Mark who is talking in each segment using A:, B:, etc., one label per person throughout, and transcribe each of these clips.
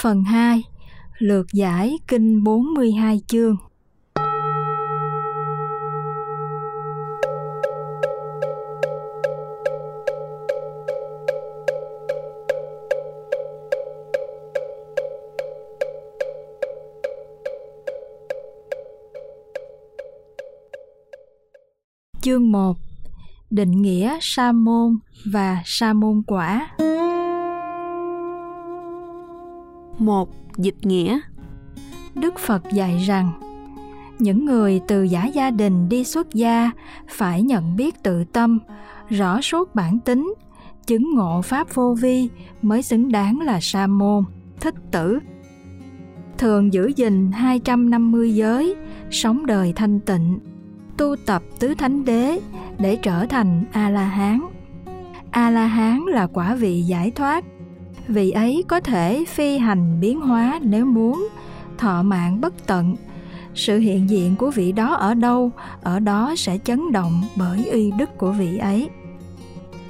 A: Phần 2 Lược giải Kinh 42 chương. Chương 1 Định nghĩa sa môn và sa môn quả.
B: 1. Dịch nghĩa
A: Đức Phật dạy rằng những người từ giả gia đình đi xuất gia phải nhận biết tự tâm, rõ suốt bản tính, chứng ngộ pháp vô vi mới xứng đáng là sa môn, thích tử. Thường giữ gìn 250 giới, sống đời thanh tịnh, tu tập tứ thánh đế để trở thành A-la-hán. A-la-hán là quả vị giải thoát, vị ấy có thể phi hành biến hóa nếu muốn, thọ mạng bất tận. Sự hiện diện của vị đó ở đâu, ở đó sẽ chấn động bởi uy đức của vị ấy.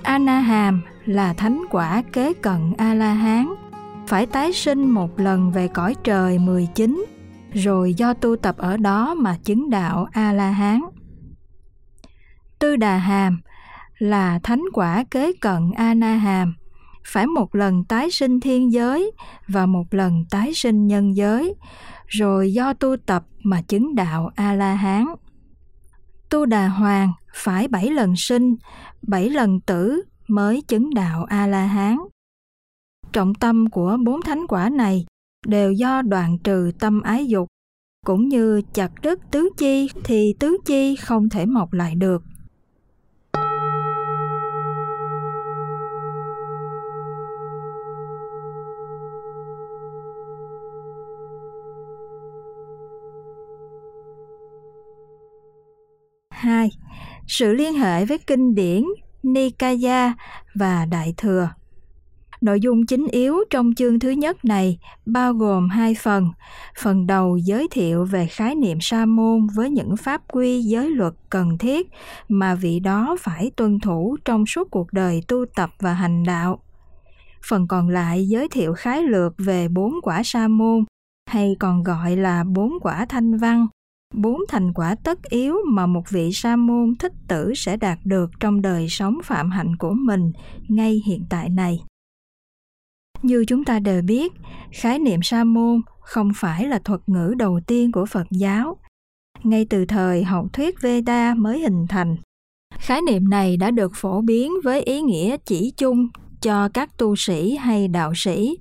A: Anaham là thánh quả kế cận A-la-hán, phải tái sinh một lần về cõi trời 19, rồi do tu tập ở đó mà chứng đạo A-la-hán. Tư Đà Hàm là thánh quả kế cận A-na-hàm, phải một lần tái sinh thiên giới và một lần tái sinh nhân giới, rồi do tu tập mà chứng đạo A-la-hán. Tu Đà Hoàng phải bảy lần sinh, bảy lần tử mới chứng đạo A-la-hán. Trọng tâm của bốn thánh quả này đều do đoạn trừ tâm ái dục, cũng như chặt đứt tứ chi thì tứ chi không thể mọc lại được. Sự liên hệ với kinh điển Nikaya và Đại Thừa. Nội dung chính yếu trong chương thứ nhất này bao gồm hai phần. Phần đầu giới thiệu về khái niệm sa môn với những pháp quy, giới luật cần thiết mà vị đó phải tuân thủ trong suốt cuộc đời tu tập và hành đạo. Phần còn lại giới thiệu khái lược về bốn quả sa môn, hay còn gọi là bốn quả thanh văn bốn thành quả tất yếu mà một vị sa môn thích tử sẽ đạt được trong đời sống phạm hạnh của mình ngay hiện tại này. Như chúng ta đều biết, khái niệm sa môn không phải là thuật ngữ đầu tiên của phật giáo. Ngay từ thời hậu thuyết veda mới hình thành, khái niệm này đã được phổ biến với ý nghĩa chỉ chung cho các tu sĩ hay đạo sĩ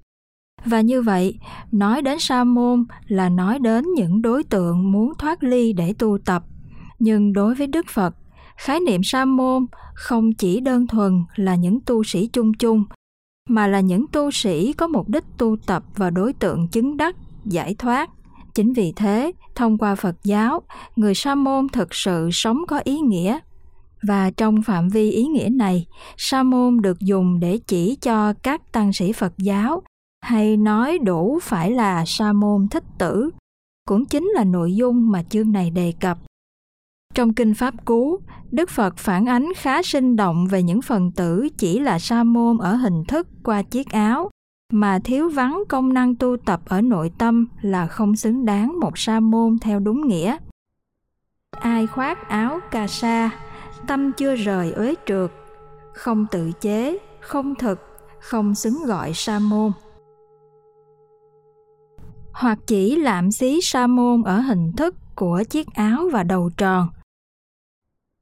A: và như vậy, nói đến sa môn là nói đến những đối tượng muốn thoát ly để tu tập. Nhưng đối với Đức Phật, khái niệm sa môn không chỉ đơn thuần là những tu sĩ chung chung, mà là những tu sĩ có mục đích tu tập và đối tượng chứng đắc, giải thoát. Chính vì thế, thông qua Phật giáo, người sa môn thực sự sống có ý nghĩa. Và trong phạm vi ý nghĩa này, sa môn được dùng để chỉ cho các tăng sĩ Phật giáo hay nói đủ phải là sa môn thích tử, cũng chính là nội dung mà chương này đề cập. Trong kinh pháp cú, đức phật phản ánh khá sinh động về những phần tử chỉ là sa môn ở hình thức qua chiếc áo, mà thiếu vắng công năng tu tập ở nội tâm là không xứng đáng một sa môn theo đúng nghĩa. Ai khoác áo cà sa, tâm chưa rời uế trượt, không tự chế, không thực, không xứng gọi sa môn hoặc chỉ lạm xí sa môn ở hình thức của chiếc áo và đầu tròn.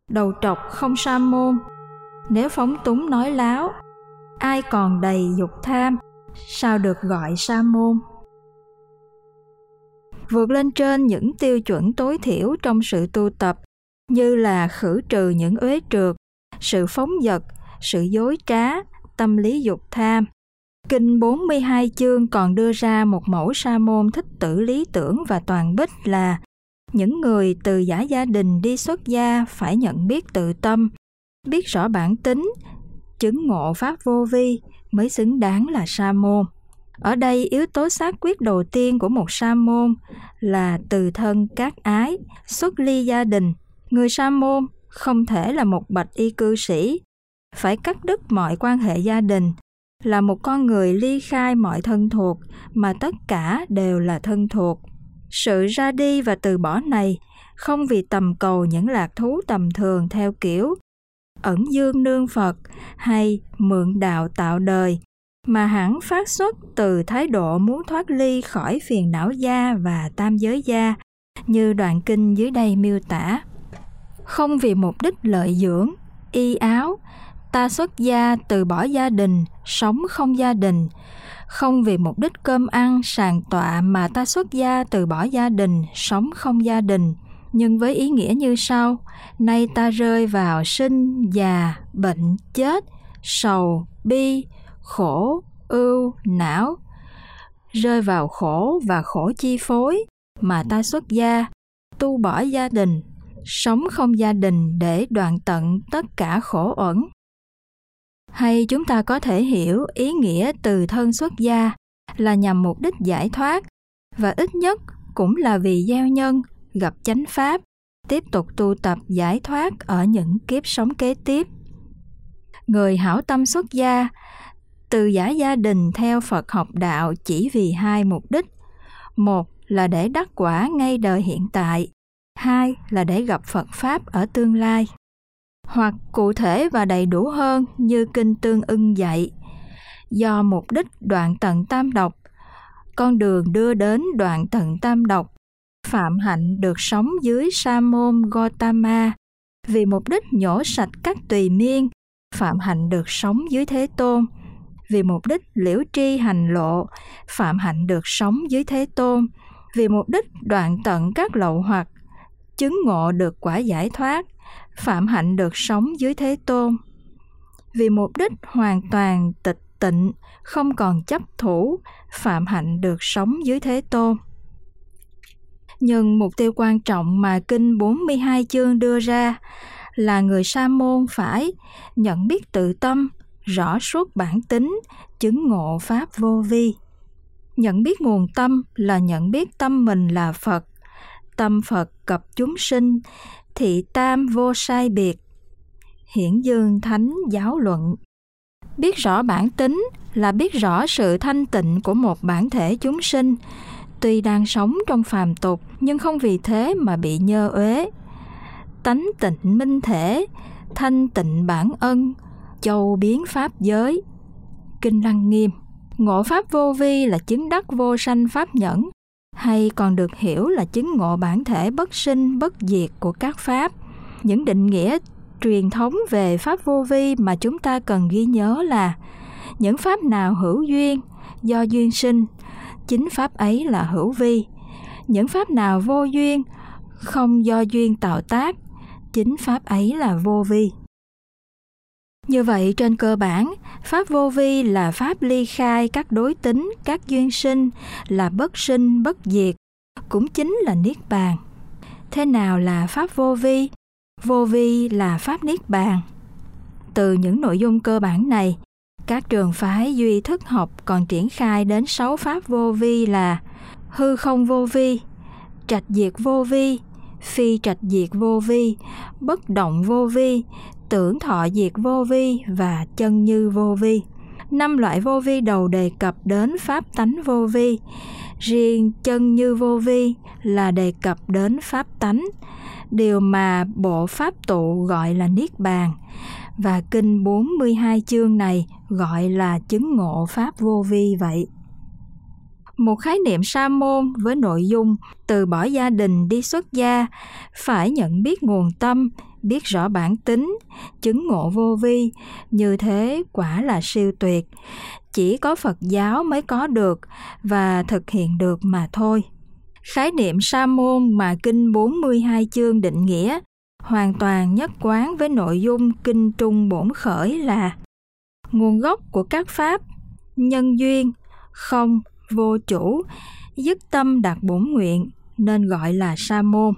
A: Đầu trọc không sa môn, nếu phóng túng nói láo, ai còn đầy dục tham, sao được gọi sa môn? Vượt lên trên những tiêu chuẩn tối thiểu trong sự tu tập như là khử trừ những uế trượt, sự phóng dật, sự dối trá, tâm lý dục tham, Kinh 42 chương còn đưa ra một mẫu sa môn thích tử lý tưởng và toàn bích là những người từ giả gia đình đi xuất gia phải nhận biết tự tâm, biết rõ bản tính, chứng ngộ pháp vô vi mới xứng đáng là sa môn. Ở đây yếu tố xác quyết đầu tiên của một sa môn là từ thân các ái, xuất ly gia đình. Người sa môn không thể là một bạch y cư sĩ, phải cắt đứt mọi quan hệ gia đình, là một con người ly khai mọi thân thuộc, mà tất cả đều là thân thuộc. Sự ra đi và từ bỏ này không vì tầm cầu những lạc thú tầm thường theo kiểu ẩn dương nương phật hay mượn đạo tạo đời, mà hẳn phát xuất từ thái độ muốn thoát ly khỏi phiền não gia và tam giới gia, như đoạn kinh dưới đây miêu tả. Không vì mục đích lợi dưỡng, y áo ta xuất gia từ bỏ gia đình, sống không gia đình. Không vì mục đích cơm ăn, sàn tọa mà ta xuất gia từ bỏ gia đình, sống không gia đình. Nhưng với ý nghĩa như sau, nay ta rơi vào sinh, già, bệnh, chết, sầu, bi, khổ, ưu, não. Rơi vào khổ và khổ chi phối mà ta xuất gia, tu bỏ gia đình, sống không gia đình để đoạn tận tất cả khổ ẩn hay chúng ta có thể hiểu ý nghĩa từ thân xuất gia là nhằm mục đích giải thoát và ít nhất cũng là vì gieo nhân, gặp chánh pháp, tiếp tục tu tập giải thoát ở những kiếp sống kế tiếp. Người hảo tâm xuất gia, từ giả gia đình theo phật học đạo chỉ vì hai mục đích. Một là để đắc quả ngay đời hiện tại, hai là để gặp phật pháp ở tương lai hoặc cụ thể và đầy đủ hơn như kinh tương ưng dạy. Do mục đích đoạn tận tam độc, con đường đưa đến đoạn tận tam độc, phạm hạnh được sống dưới sa môn gotama vì mục đích nhổ sạch các tùy miên, phạm hạnh được sống dưới thế tôn. Vì mục đích liễu tri hành lộ, phạm hạnh được sống dưới thế tôn. Vì mục đích đoạn tận các lậu hoặc, chứng ngộ được quả giải thoát phạm hạnh được sống dưới thế tôn. Vì mục đích hoàn toàn tịch tịnh không còn chấp thủ phạm hạnh được sống dưới thế tôn. Nhưng mục tiêu quan trọng mà kinh 42 chương đưa ra là người sa môn phải nhận biết tự tâm, rõ suốt bản tính, chứng ngộ pháp vô vi. Nhận biết nguồn tâm là nhận biết tâm mình là Phật, tâm Phật cập chúng sinh, thị tam vô sai biệt. Hiển dương thánh giáo luận Biết rõ bản tính là biết rõ sự thanh tịnh của một bản thể chúng sinh, tuy đang sống trong phàm tục nhưng không vì thế mà bị nhơ uế. Tánh tịnh minh thể, thanh tịnh bản ân, châu biến pháp giới. Kinh Lăng Nghiêm Ngộ pháp vô vi là chứng đắc vô sanh pháp nhẫn, hay còn được hiểu là chứng ngộ bản thể bất sinh, bất diệt của các pháp. Những định nghĩa truyền thống về pháp vô vi mà chúng ta cần ghi nhớ là những pháp nào hữu duyên, do duyên sinh, chính pháp ấy là hữu vi những pháp nào vô duyên, không do duyên tạo tác, chính pháp ấy là vô vi như vậy trên cơ bản pháp vô vi là pháp ly khai các đối tính các duyên sinh là bất sinh bất diệt cũng chính là niết bàn. Thế nào là pháp vô vi? Vô vi là pháp niết bàn. Từ những nội dung cơ bản này các trường phái duy thức học còn triển khai đến sáu pháp vô vi là hư không vô vi, trạch diệt vô vi, phi trạch diệt vô vi, bất động vô vi, tưởng thọ diệt vô vi và chân như vô vi. Năm loại vô vi đầu đề cập đến pháp tánh vô vi. Riêng chân như vô vi là đề cập đến pháp tánh, điều mà bộ pháp tụ gọi là niết bàn và kinh 42 chương này gọi là chứng ngộ pháp vô vi vậy. Một khái niệm sa môn với nội dung từ bỏ gia đình đi xuất gia, phải nhận biết nguồn tâm, biết rõ bản tính, chứng ngộ vô vi, như thế quả là siêu tuyệt. Chỉ có Phật giáo mới có được và thực hiện được mà thôi. Khái niệm sa môn mà kinh 42 chương định nghĩa hoàn toàn nhất quán với nội dung kinh trung bổn khởi là nguồn gốc của các pháp nhân duyên không vô chủ, dứt tâm đạt bổn nguyện, nên gọi là sa môn.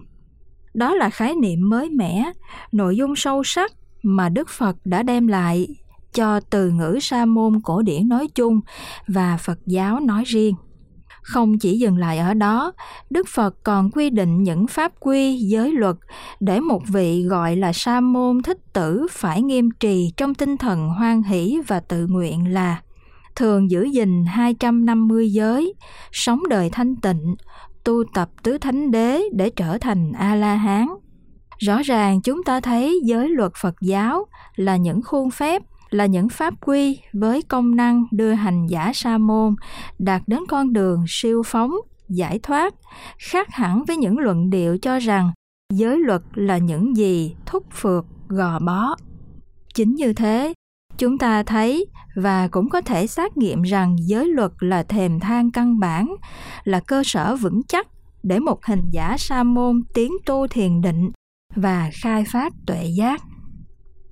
A: Đó là khái niệm mới mẻ, nội dung sâu sắc mà đức phật đã đem lại cho từ ngữ sa môn cổ điển nói chung và phật giáo nói riêng. Không chỉ dừng lại ở đó, đức phật còn quy định những pháp quy, giới luật để một vị gọi là sa môn thích tử phải nghiêm trì trong tinh thần hoan hỷ và tự nguyện là thường giữ gìn 250 giới, sống đời thanh tịnh, tu tập tứ thánh đế để trở thành A-la-hán. Rõ ràng chúng ta thấy giới luật Phật giáo là những khuôn phép, là những pháp quy với công năng đưa hành giả sa môn đạt đến con đường siêu phóng, giải thoát, khác hẳn với những luận điệu cho rằng giới luật là những gì thúc phượt, gò bó. Chính như thế, chúng ta thấy và cũng có thể xác nghiệm rằng giới luật là thềm thang căn bản, là cơ sở vững chắc để một hình giả sa môn tiến tu thiền định và khai phát tuệ giác.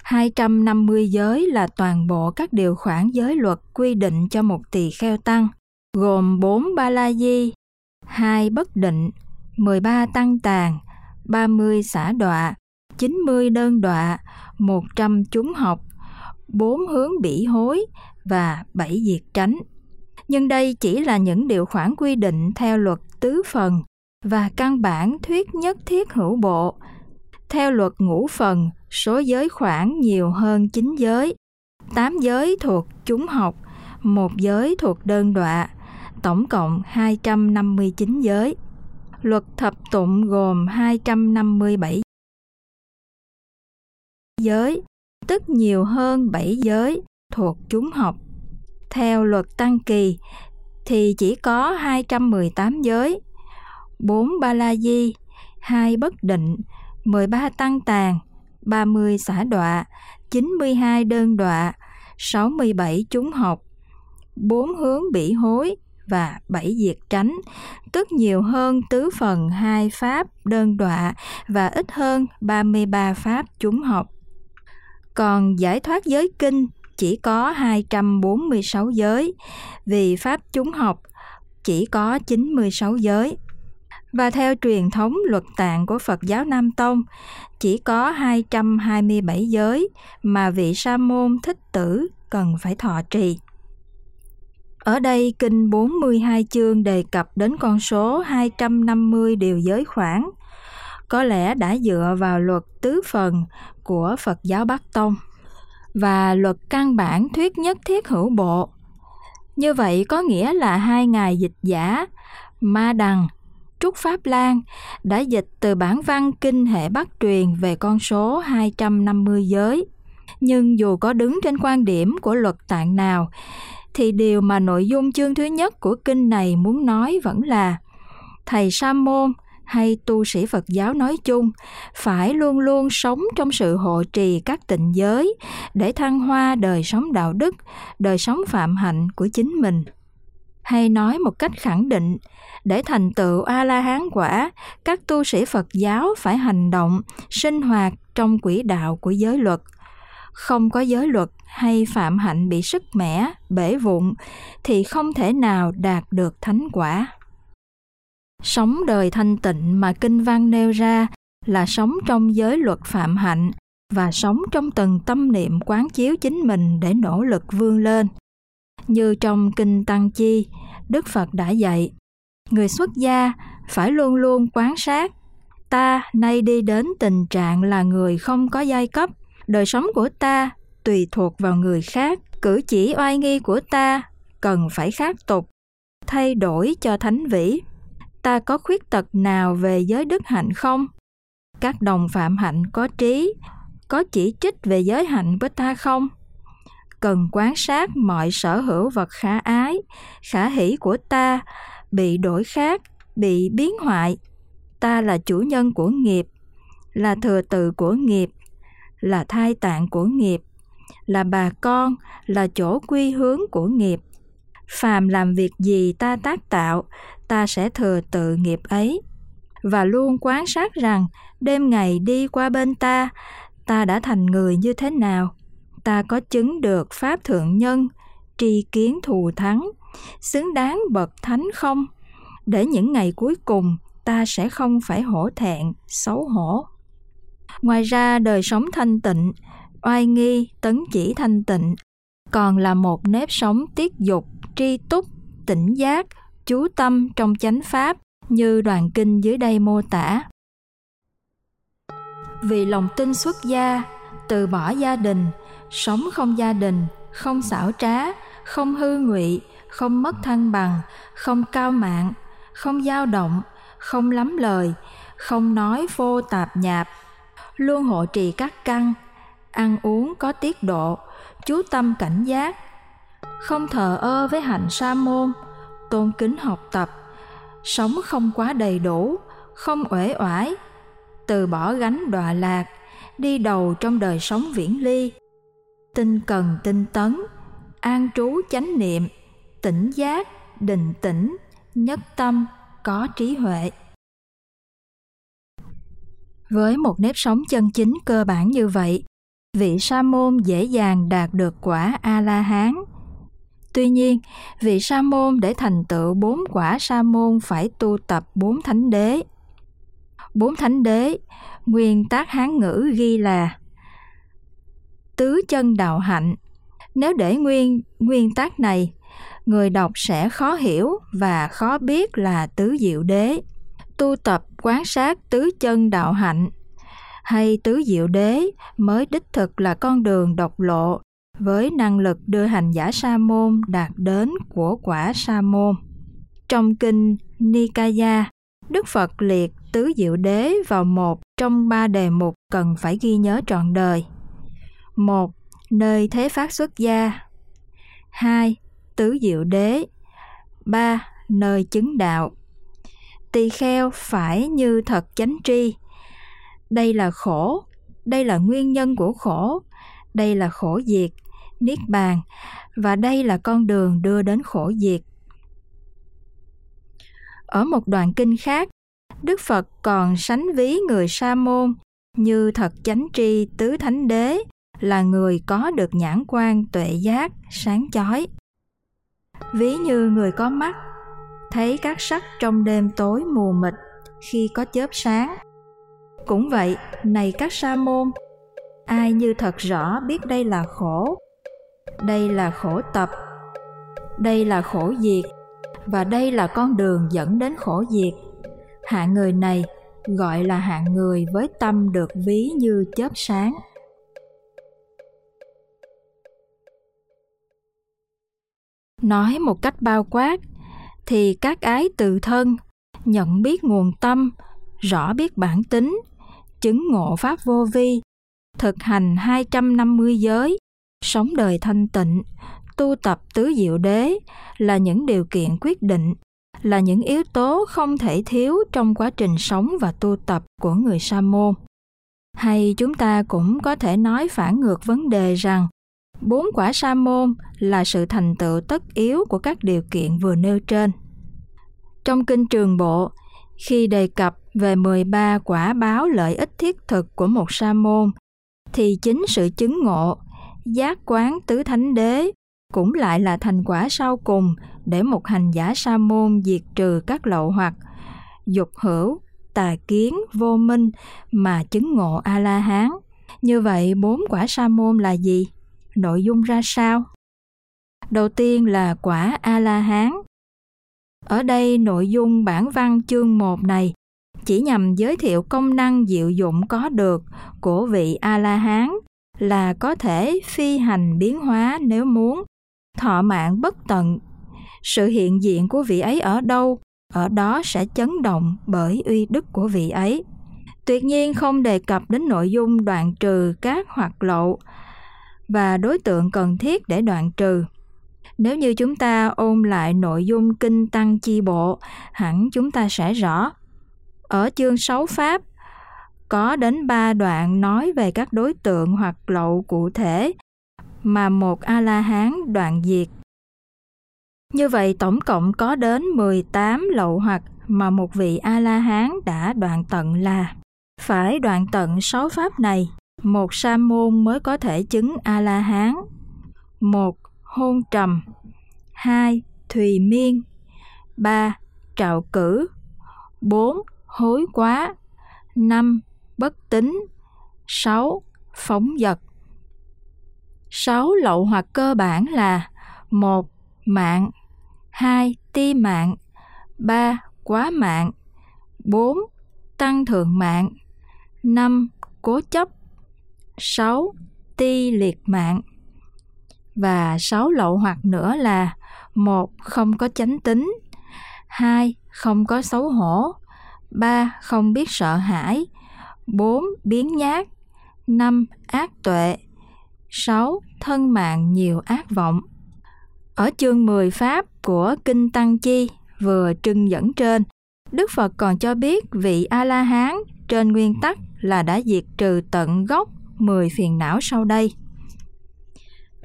A: 250 giới là toàn bộ các điều khoản giới luật quy định cho một tỳ kheo tăng, gồm 4 ba la di, 2 bất định, 13 tăng tàn, 30 xả đọa, 90 đơn đọa, 100 chúng học, bốn hướng bỉ hối và bảy diệt tránh. Nhưng đây chỉ là những điều khoản quy định theo luật tứ phần và căn bản thuyết nhất thiết hữu bộ. Theo luật ngũ phần, số giới khoản nhiều hơn chín giới, tám giới thuộc chúng học, một giới thuộc đơn đọa, tổng cộng 259 giới. Luật thập tụng gồm 257 giới, tức nhiều hơn bảy giới thuộc chúng học. Theo luật tăng kỳ thì chỉ có 218 giới, 4 ba la di, 2 bất định, 13 tăng tàng, 30 xã đọa, 92 đơn đọa, 67 chúng học, 4 hướng bỉ hối và 7 diệt tránh, tức nhiều hơn tứ phần 2 pháp đơn đọa và ít hơn 33 pháp chúng học. Còn giải thoát giới kinh chỉ có 246 giới, vì pháp chúng học chỉ có 96 giới. Và theo truyền thống luật tạng của Phật giáo Nam Tông, chỉ có 227 giới mà vị sa môn thích tử cần phải thọ trì. Ở đây kinh 42 chương đề cập đến con số 250 điều giới khoảng có lẽ đã dựa vào luật tứ phần của Phật giáo Bắc Tông và luật căn bản thuyết nhất thiết hữu bộ. Như vậy có nghĩa là hai ngài dịch giả Ma Đằng, Trúc Pháp Lan đã dịch từ bản văn kinh hệ Bắc truyền về con số 250 giới. Nhưng dù có đứng trên quan điểm của luật tạng nào, thì điều mà nội dung chương thứ nhất của kinh này muốn nói vẫn là thầy sa môn hay tu sĩ Phật giáo nói chung phải luôn luôn sống trong sự hộ trì các tịnh giới để thăng hoa đời sống đạo đức, đời sống phạm hạnh của chính mình. Hay nói một cách khẳng định, để thành tựu A-la-hán quả, các tu sĩ Phật giáo phải hành động, sinh hoạt trong quỹ đạo của giới luật. Không có giới luật hay phạm hạnh bị sức mẻ, bể vụn thì không thể nào đạt được thánh quả. Sống đời thanh tịnh mà kinh văn nêu ra là sống trong giới luật phạm hạnh và sống trong từng tâm niệm quán chiếu chính mình để nỗ lực vươn lên. Như trong Kinh Tăng Chi, Đức Phật đã dạy, người xuất gia phải luôn luôn quán sát ta nay đi đến tình trạng là người không có giai cấp đời sống của ta tùy thuộc vào người khác cử chỉ oai nghi của ta cần phải khác tục thay đổi cho thánh vĩ ta có khuyết tật nào về giới đức hạnh không? Các đồng phạm hạnh có trí, có chỉ trích về giới hạnh với ta không? Cần quan sát mọi sở hữu vật khả ái, khả hỷ của ta, bị đổi khác, bị biến hoại. Ta là chủ nhân của nghiệp, là thừa tự của nghiệp, là thai tạng của nghiệp, là bà con, là chỗ quy hướng của nghiệp. Phàm làm việc gì ta tác tạo ta sẽ thừa tự nghiệp ấy. Và luôn quán sát rằng, đêm ngày đi qua bên ta ta đã thành người như thế nào? Ta có chứng được pháp thượng nhân, tri kiến thù thắng, xứng đáng bậc thánh không? Để những ngày cuối cùng, ta sẽ không phải hổ thẹn, xấu hổ. Ngoài ra, đời sống thanh tịnh, oai nghi, tấn chỉ thanh tịnh, còn là một nếp sống tiết dục, tri túc, tỉnh giác chú tâm trong chánh pháp như đoạn kinh dưới đây mô tả. Vì lòng tin xuất gia từ bỏ gia đình sống không gia đình không xảo trá không hư ngụy, không mất thăng bằng, không cao mạng, không dao động, không lắm lời, không nói vô tạp nhạp, luôn hộ trì các căn, ăn uống có tiết độ, chú tâm cảnh giác, không thờ ơ với hạnh sa môn, tôn kính học tập, sống không quá đầy đủ, không uể oải, từ bỏ gánh đọa lạc, đi đầu trong đời sống viễn ly, tinh cần tinh tấn, an trú chánh niệm, tỉnh giác, định tĩnh, nhất tâm, có trí huệ. Với một nếp sống chân chính cơ bản như vậy, vị sa môn dễ dàng đạt được quả a la hán tuy nhiên, vị sa môn để thành tựu bốn quả sa môn phải tu tập bốn thánh đế. Bốn thánh đế, nguyên tác hán ngữ ghi là tứ chân đạo hạnh. Nếu để nguyên nguyên tác này, người đọc sẽ khó hiểu và khó biết là tứ diệu đế. Tu tập quán sát tứ chân đạo hạnh hay tứ diệu đế mới đích thực là con đường độc lộ với năng lực đưa hành giả sa môn đạt đến của quả sa môn. Trong kinh Nikaya, Đức Phật liệt tứ diệu đế vào một trong ba đề mục cần phải ghi nhớ trọn đời. Một, nơi thế phát xuất gia. Hai, tứ diệu đế. Ba, nơi chứng đạo. Tỳ kheo phải như thật chánh tri, đây là khổ đây là nguyên nhân của khổ đây là khổ diệt niết bàn. Và đây là con đường đưa đến khổ diệt. Ở một đoạn kinh khác, đức phật còn sánh ví người sa môn như thật chánh tri, tứ thánh đế, là người có được nhãn quan tuệ giác, sáng chói. Ví như người có mắt, thấy các sắc trong đêm tối mù mịt khi có chớp sáng. Cũng vậy, này các sa môn, ai như thật rõ biết đây là khổ? Đây là khổ tập. Đây là khổ diệt. Và đây là con đường dẫn đến khổ diệt. Hạng người này gọi là hạng người với tâm được ví như chớp sáng. Nói một cách bao quát thì các ái tự thân nhận biết nguồn tâm rõ biết bản tính chứng ngộ pháp vô vi, thực hành 250 giới, sống đời thanh tịnh, tu tập tứ diệu đế là những điều kiện quyết định, là những yếu tố không thể thiếu trong quá trình sống và tu tập của người sa môn. Hay chúng ta cũng có thể nói phản ngược vấn đề rằng bốn quả sa môn là sự thành tựu tất yếu của các điều kiện vừa nêu trên. Trong kinh Trường Bộ, khi đề cập về 13 quả báo lợi ích thiết thực của một sa môn, thì chính sự chứng ngộ, giác quán tứ thánh đế cũng lại là thành quả sau cùng để một hành giả sa môn diệt trừ các lậu hoặc dục hữu, tà kiến, vô minh mà chứng ngộ A-la-hán. Như vậy, bốn quả sa môn là gì? Nội dung ra sao? Đầu tiên là quả A-la-hán. Ở đây nội dung bản văn chương 1 này chỉ nhằm giới thiệu công năng diệu dụng có được của vị A-la-hán là có thể phi hành biến hóa nếu muốn, thọ mạng bất tận. Sự hiện diện của vị ấy ở đâu, ở đó sẽ chấn động bởi uy đức của vị ấy. Tuyệt nhiên không đề cập đến nội dung đoạn trừ các hoạt lộ và đối tượng cần thiết để đoạn trừ. Nếu như chúng ta ôn lại nội dung kinh tăng chi bộ, hẳn chúng ta sẽ rõ ở chương 6 Pháp, có đến ba đoạn nói về các đối tượng hoặc lậu cụ thể mà một A-la-hán đoạn diệt. Như vậy tổng cộng có đến 18 lậu hoặc mà một vị A-la-hán đã đoạn tận là phải đoạn tận sáu pháp này, một sa môn mới có thể chứng A-la-hán. Một hôn trầm, hai thùy miên, ba trạo cử, bốn hối quá. 5. Bất tính. 6. Phóng dật 6 lậu hoặc cơ bản là 1. Mạng 2. Ti mạng 3. Quá mạng 4. Tăng thượng mạng 5. Cố chấp 6. Ti liệt mạng và 6 lậu hoặc nữa là một, không có chánh tính 2. không có xấu hổ 3. không biết sợ hãi bốn biến nhát năm ác tuệ sáu thân mạng nhiều ác vọng ở chương 10 pháp của Kinh Tăng Chi vừa trưng dẫn trên, Đức Phật còn cho biết vị A-la-hán trên nguyên tắc là đã diệt trừ tận gốc 10 phiền não sau đây.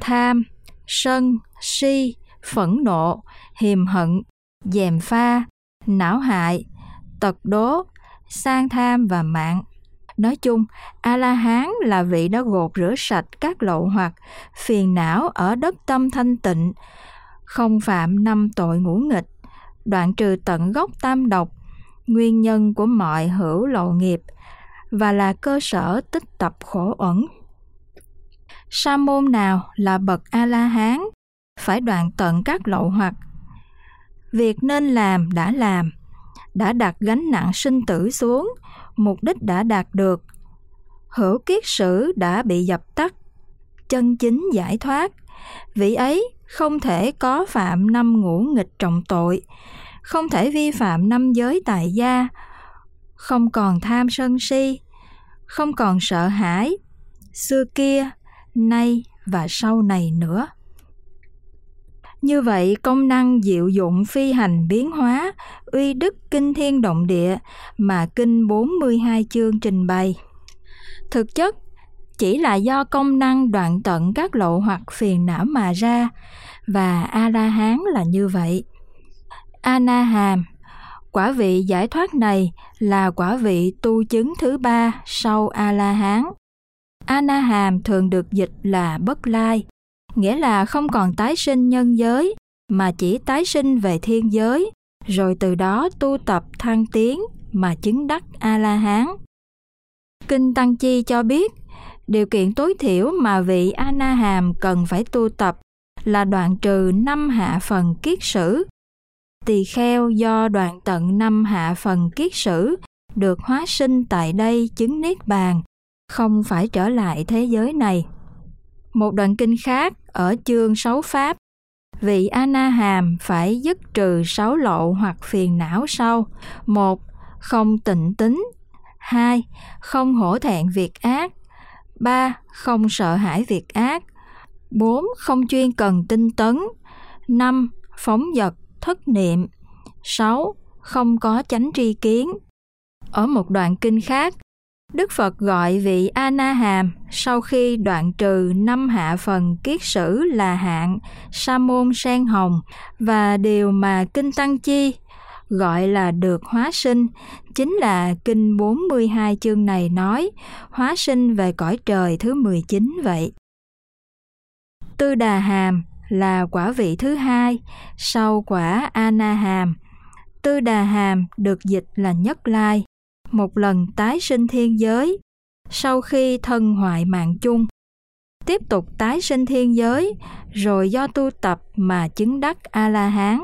A: Tham, sân, si, phẫn nộ, hiềm hận, dèm pha, não hại, tật đố, sang tham và mạng. Nói chung, A-la-hán là vị đã gột rửa sạch các lậu hoặc phiền não ở đất tâm thanh tịnh, không phạm năm tội ngũ nghịch, đoạn trừ tận gốc tam độc, nguyên nhân của mọi hữu lậu nghiệp và là cơ sở tích tập khổ ẩn. Sa môn nào là bậc A-la-hán? Phải đoạn tận các lậu hoặc. Việc nên làm đã làm đã đặt gánh nặng sinh tử xuống. Mục đích đã đạt được. Hữu kiết sử đã bị dập tắt. Chân chính giải thoát. Vị ấy không thể có phạm năm ngũ nghịch trọng tội. Không thể vi phạm năm giới tại gia. Không còn tham sân si. Không còn sợ hãi. Xưa kia, nay và sau này nữa như vậy, công năng diệu dụng phi hành biến hóa, uy đức kinh thiên động địa mà kinh 42 chương trình bày. Thực chất, chỉ là do công năng đoạn tận các lộ hoặc phiền não mà ra, và A-la-hán là như vậy. A-na-hàm, quả vị giải thoát này là quả vị tu chứng thứ ba sau A-la-hán. A-na-hàm thường được dịch là bất lai, nghĩa là không còn tái sinh nhân giới, mà chỉ tái sinh về thiên giới. Rồi từ đó tu tập thăng tiến mà chứng đắc a la hán kinh tăng chi cho biết, điều kiện tối thiểu mà vị a na hàm cần phải tu tập là đoạn trừ năm hạ phần kiết sử. Tỳ kheo do đoạn tận năm hạ phần kiết sử được hóa sinh tại đây chứng niết bàn, không phải trở lại thế giới này một đoạn kinh khác ở chương sáu pháp, vị A-na hàm phải dứt trừ sáu lộ hoặc phiền não sau. một Không tịnh tính. hai Không hổ thẹn việc ác. ba Không sợ hãi việc ác. bốn Không chuyên cần tinh tấn. năm Phóng dật, thất niệm. sáu Không có chánh tri kiến. Ở một đoạn kinh khác, Đức Phật gọi vị Ana hàm sau khi đoạn trừ năm hạ phần kiết sử là hạng sa môn sen hồng và điều mà Kinh Tăng Chi gọi là được hóa sinh, chính là kinh 42 chương này nói, hóa sinh về cõi trời thứ 19 vậy. Tư Đà Hàm là quả vị thứ hai sau quả Ana Hàm. Tư Đà Hàm được dịch là Nhất Lai một lần tái sinh thiên giới sau khi thân hoại mạng chung. Tiếp tục tái sinh thiên giới, rồi do tu tập mà chứng đắc a la hán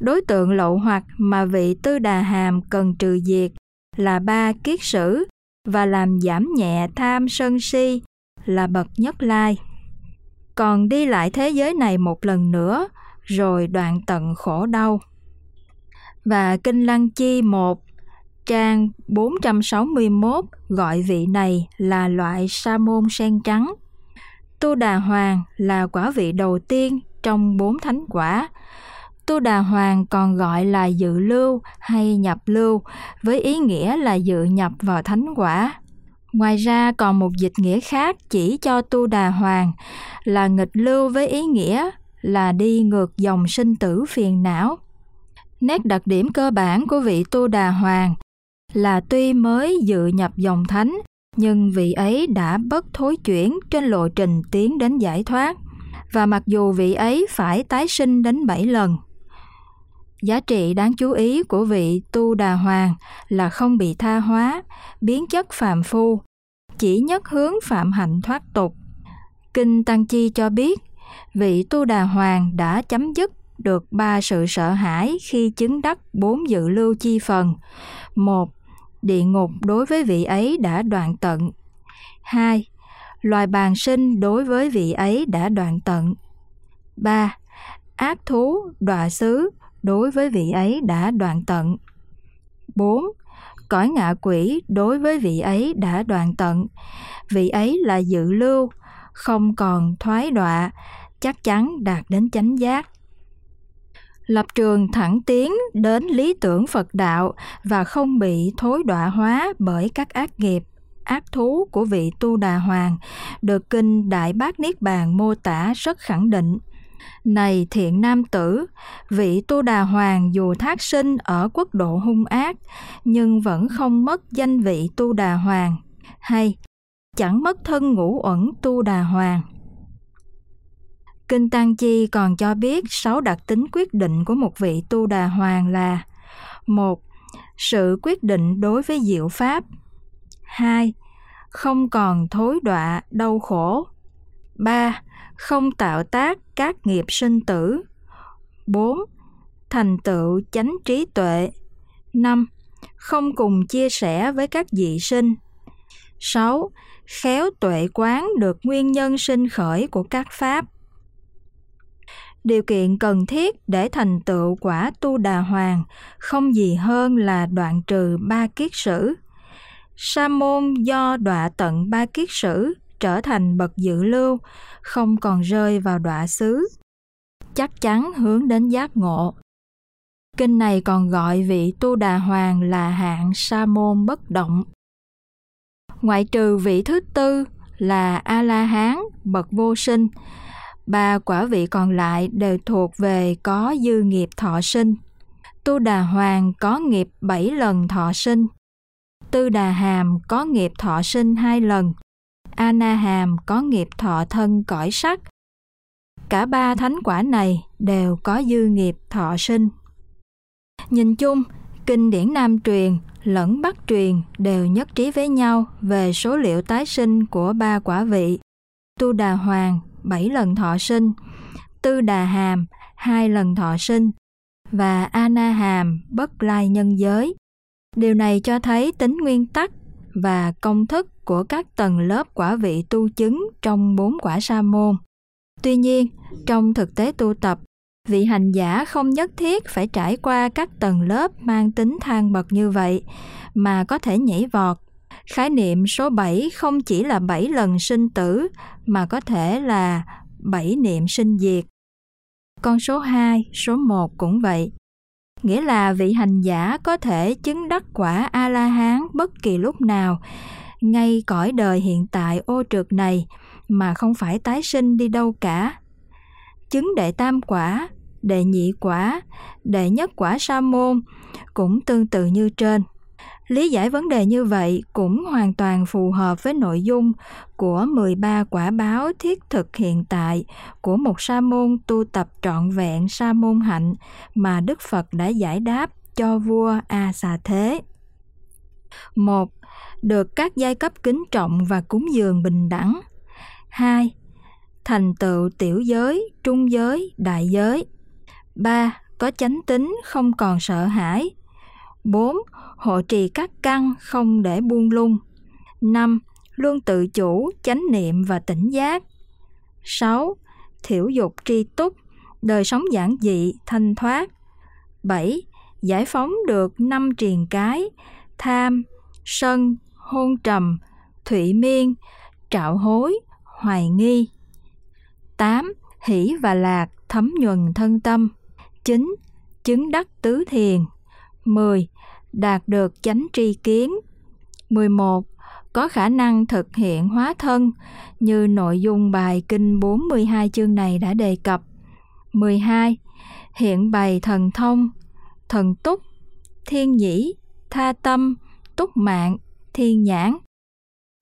A: đối tượng lậu hoặc mà vị tư đà hàm cần trừ diệt là ba kiết sử và làm giảm nhẹ tham sân si là bậc nhất lai. Còn đi lại thế giới này một lần nữa, rồi đoạn tận khổ đau. Và kinh lăng chi một trang 461 gọi vị này là loại sa môn sen trắng. Tu Đà Hoàng là quả vị đầu tiên trong bốn thánh quả. Tu Đà Hoàng còn gọi là dự lưu hay nhập lưu, với ý nghĩa là dự nhập vào thánh quả. Ngoài ra còn một dịch nghĩa khác chỉ cho Tu Đà Hoàng là nghịch lưu với ý nghĩa là đi ngược dòng sinh tử phiền não. Nét đặc điểm cơ bản của vị Tu Đà Hoàng là tuy mới dự nhập dòng thánh nhưng vị ấy đã bất thối chuyển trên lộ trình tiến đến giải thoát và mặc dù vị ấy phải tái sinh đến bảy lần. Giá trị đáng chú ý của vị Tu Đà Hoàng là không bị tha hóa, biến chất phàm phu, chỉ nhất hướng phạm hạnh thoát tục. Kinh Tăng Chi cho biết, vị Tu Đà Hoàng đã chấm dứt được ba sự sợ hãi khi chứng đắc bốn dự lưu chi phần. Một địa ngục đối với vị ấy đã đoạn tận. 2. loài bàn sinh đối với vị ấy đã đoạn tận. 3. Ác thú, đọa xứ đối với vị ấy đã đoạn tận. 4. Cõi ngạ quỷ đối với vị ấy đã đoạn tận. Vị ấy là dự lưu, không còn thoái đọa, chắc chắn đạt đến chánh giác. Lập trường thẳng tiến đến lý tưởng Phật đạo và không bị thối đọa hóa bởi các ác nghiệp, ác thú của vị Tu Đà Hoàng, được Kinh Đại Bát Niết Bàn mô tả rất khẳng định. Này thiện nam tử, vị Tu Đà Hoàng dù thác sinh ở quốc độ hung ác, nhưng vẫn không mất danh vị Tu Đà Hoàng, hay chẳng mất thân ngũ uẩn Tu Đà Hoàng. Kinh Tăng Chi còn cho biết sáu đặc tính quyết định của một vị Tu Đà Hoàng là một Sự quyết định đối với diệu pháp 2. Không còn thối đọa, đau khổ 3 không tạo tác các nghiệp sinh tử. 4. Thành tựu chánh trí tuệ. 5. Không cùng chia sẻ với các dị sinh. 6. Khéo tuệ quán được nguyên nhân sinh khởi của các pháp. Điều kiện cần thiết để thành tựu quả tu đà hoàng không gì hơn là đoạn trừ ba kiết sử. Sa môn do đọa tận ba kiết sử trở thành bậc dự lưu, không còn rơi vào đọa xứ. Chắc chắn hướng đến giác ngộ. Kinh này còn gọi vị Tu Đà Hoàng là hạng sa môn bất động. Ngoại trừ vị thứ tư là A-la-hán, bậc vô sinh, ba quả vị còn lại đều thuộc về có dư nghiệp thọ sinh. Tu Đà Hoàng có nghiệp bảy lần thọ sinh. Tư Đà Hàm có nghiệp thọ sinh hai lần. Ana Hàm có nghiệp thọ thân cõi sắc. Cả ba thánh quả này đều có dư nghiệp thọ sinh. Nhìn chung, kinh điển Nam truyền lẫn Bắc truyền đều nhất trí với nhau về số liệu tái sinh của ba quả vị. Tu Đà Hoàng bảy lần thọ sinh, Tư Đà Hàm hai lần thọ sinh và Ana Hàm bất lai nhân giới. Điều này cho thấy tính nguyên tắc và công thức của các tầng lớp quả vị tu chứng trong bốn quả sa môn. Tuy nhiên, trong thực tế tu tập, vị hành giả không nhất thiết phải trải qua các tầng lớp mang tính thang bậc như vậy, mà có thể nhảy vọt. Khái niệm số 7 không chỉ là 7 lần sinh tử, mà có thể là 7 niệm sinh diệt. Con số 2, số 1 cũng vậy. Nghĩa là vị hành giả có thể chứng đắc quả a la hán bất kỳ lúc nào ngay cõi đời hiện tại ô trượt này mà không phải tái sinh đi đâu cả. Chứng đệ tam quả đệ nhị quả đệ nhất quả sa môn cũng tương tự như trên. Lý giải vấn đề như vậy cũng hoàn toàn phù hợp với nội dung của 13 quả báo thiết thực hiện tại của một sa môn tu tập trọn vẹn sa môn hạnh mà Đức Phật đã giải đáp cho vua A Xà Thế. một Được các giai cấp kính trọng và cúng dường bình đẳng. 2. Thành tựu tiểu giới, trung giới, đại giới. 3. Có chánh tính, không còn sợ hãi. 4 hộ trì các căn không để buông lung. 5. Luôn tự chủ, chánh niệm và tỉnh giác. 6. Thiểu dục tri túc, đời sống giản dị, thanh thoát. 7. Giải phóng được năm triền cái, tham, sân, hôn trầm, thụy miên, trạo hối, hoài nghi. 8. Hỷ và lạc thấm nhuần thân tâm. 9. Chứng đắc tứ thiền. 10 đạt được chánh tri kiến. 11. Có khả năng thực hiện hóa thân như nội dung bài kinh 42 chương này đã đề cập. 12. Hiện bày thần thông, thần túc, thiên nhĩ, tha tâm, túc mạng, thiên nhãn.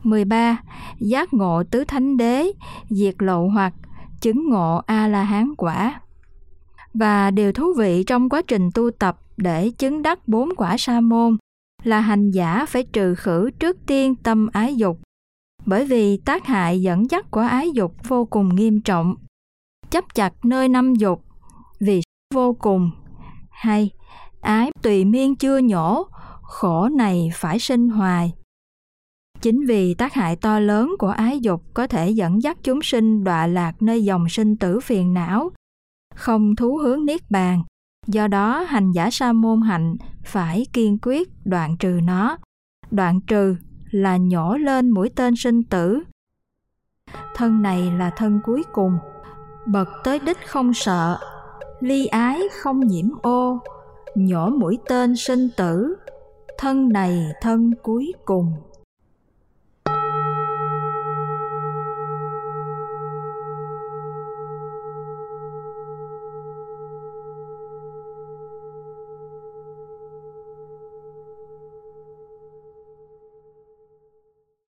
A: 13. Giác ngộ tứ thánh đế, diệt lộ hoặc, chứng ngộ A-la-hán quả. Và điều thú vị trong quá trình tu tập để chứng đắc bốn quả sa môn là hành giả phải trừ khử trước tiên tâm ái dục. Bởi vì tác hại dẫn dắt của ái dục vô cùng nghiêm trọng chấp chặt nơi năm dục vì vô cùng. Hay ái tùy miên chưa nhổ khổ này phải sinh hoài. Chính vì tác hại to lớn của ái dục có thể dẫn dắt chúng sinh đọa lạc nơi dòng sinh tử phiền não, không thú hướng niết bàn. Do đó, hành giả sa môn hạnh phải kiên quyết đoạn trừ nó. Đoạn trừ là nhổ lên mũi tên sinh tử. Thân này là thân cuối cùng, bậc tới đích không sợ, ly ái không nhiễm ô, nhổ mũi tên sinh tử, thân này thân cuối cùng.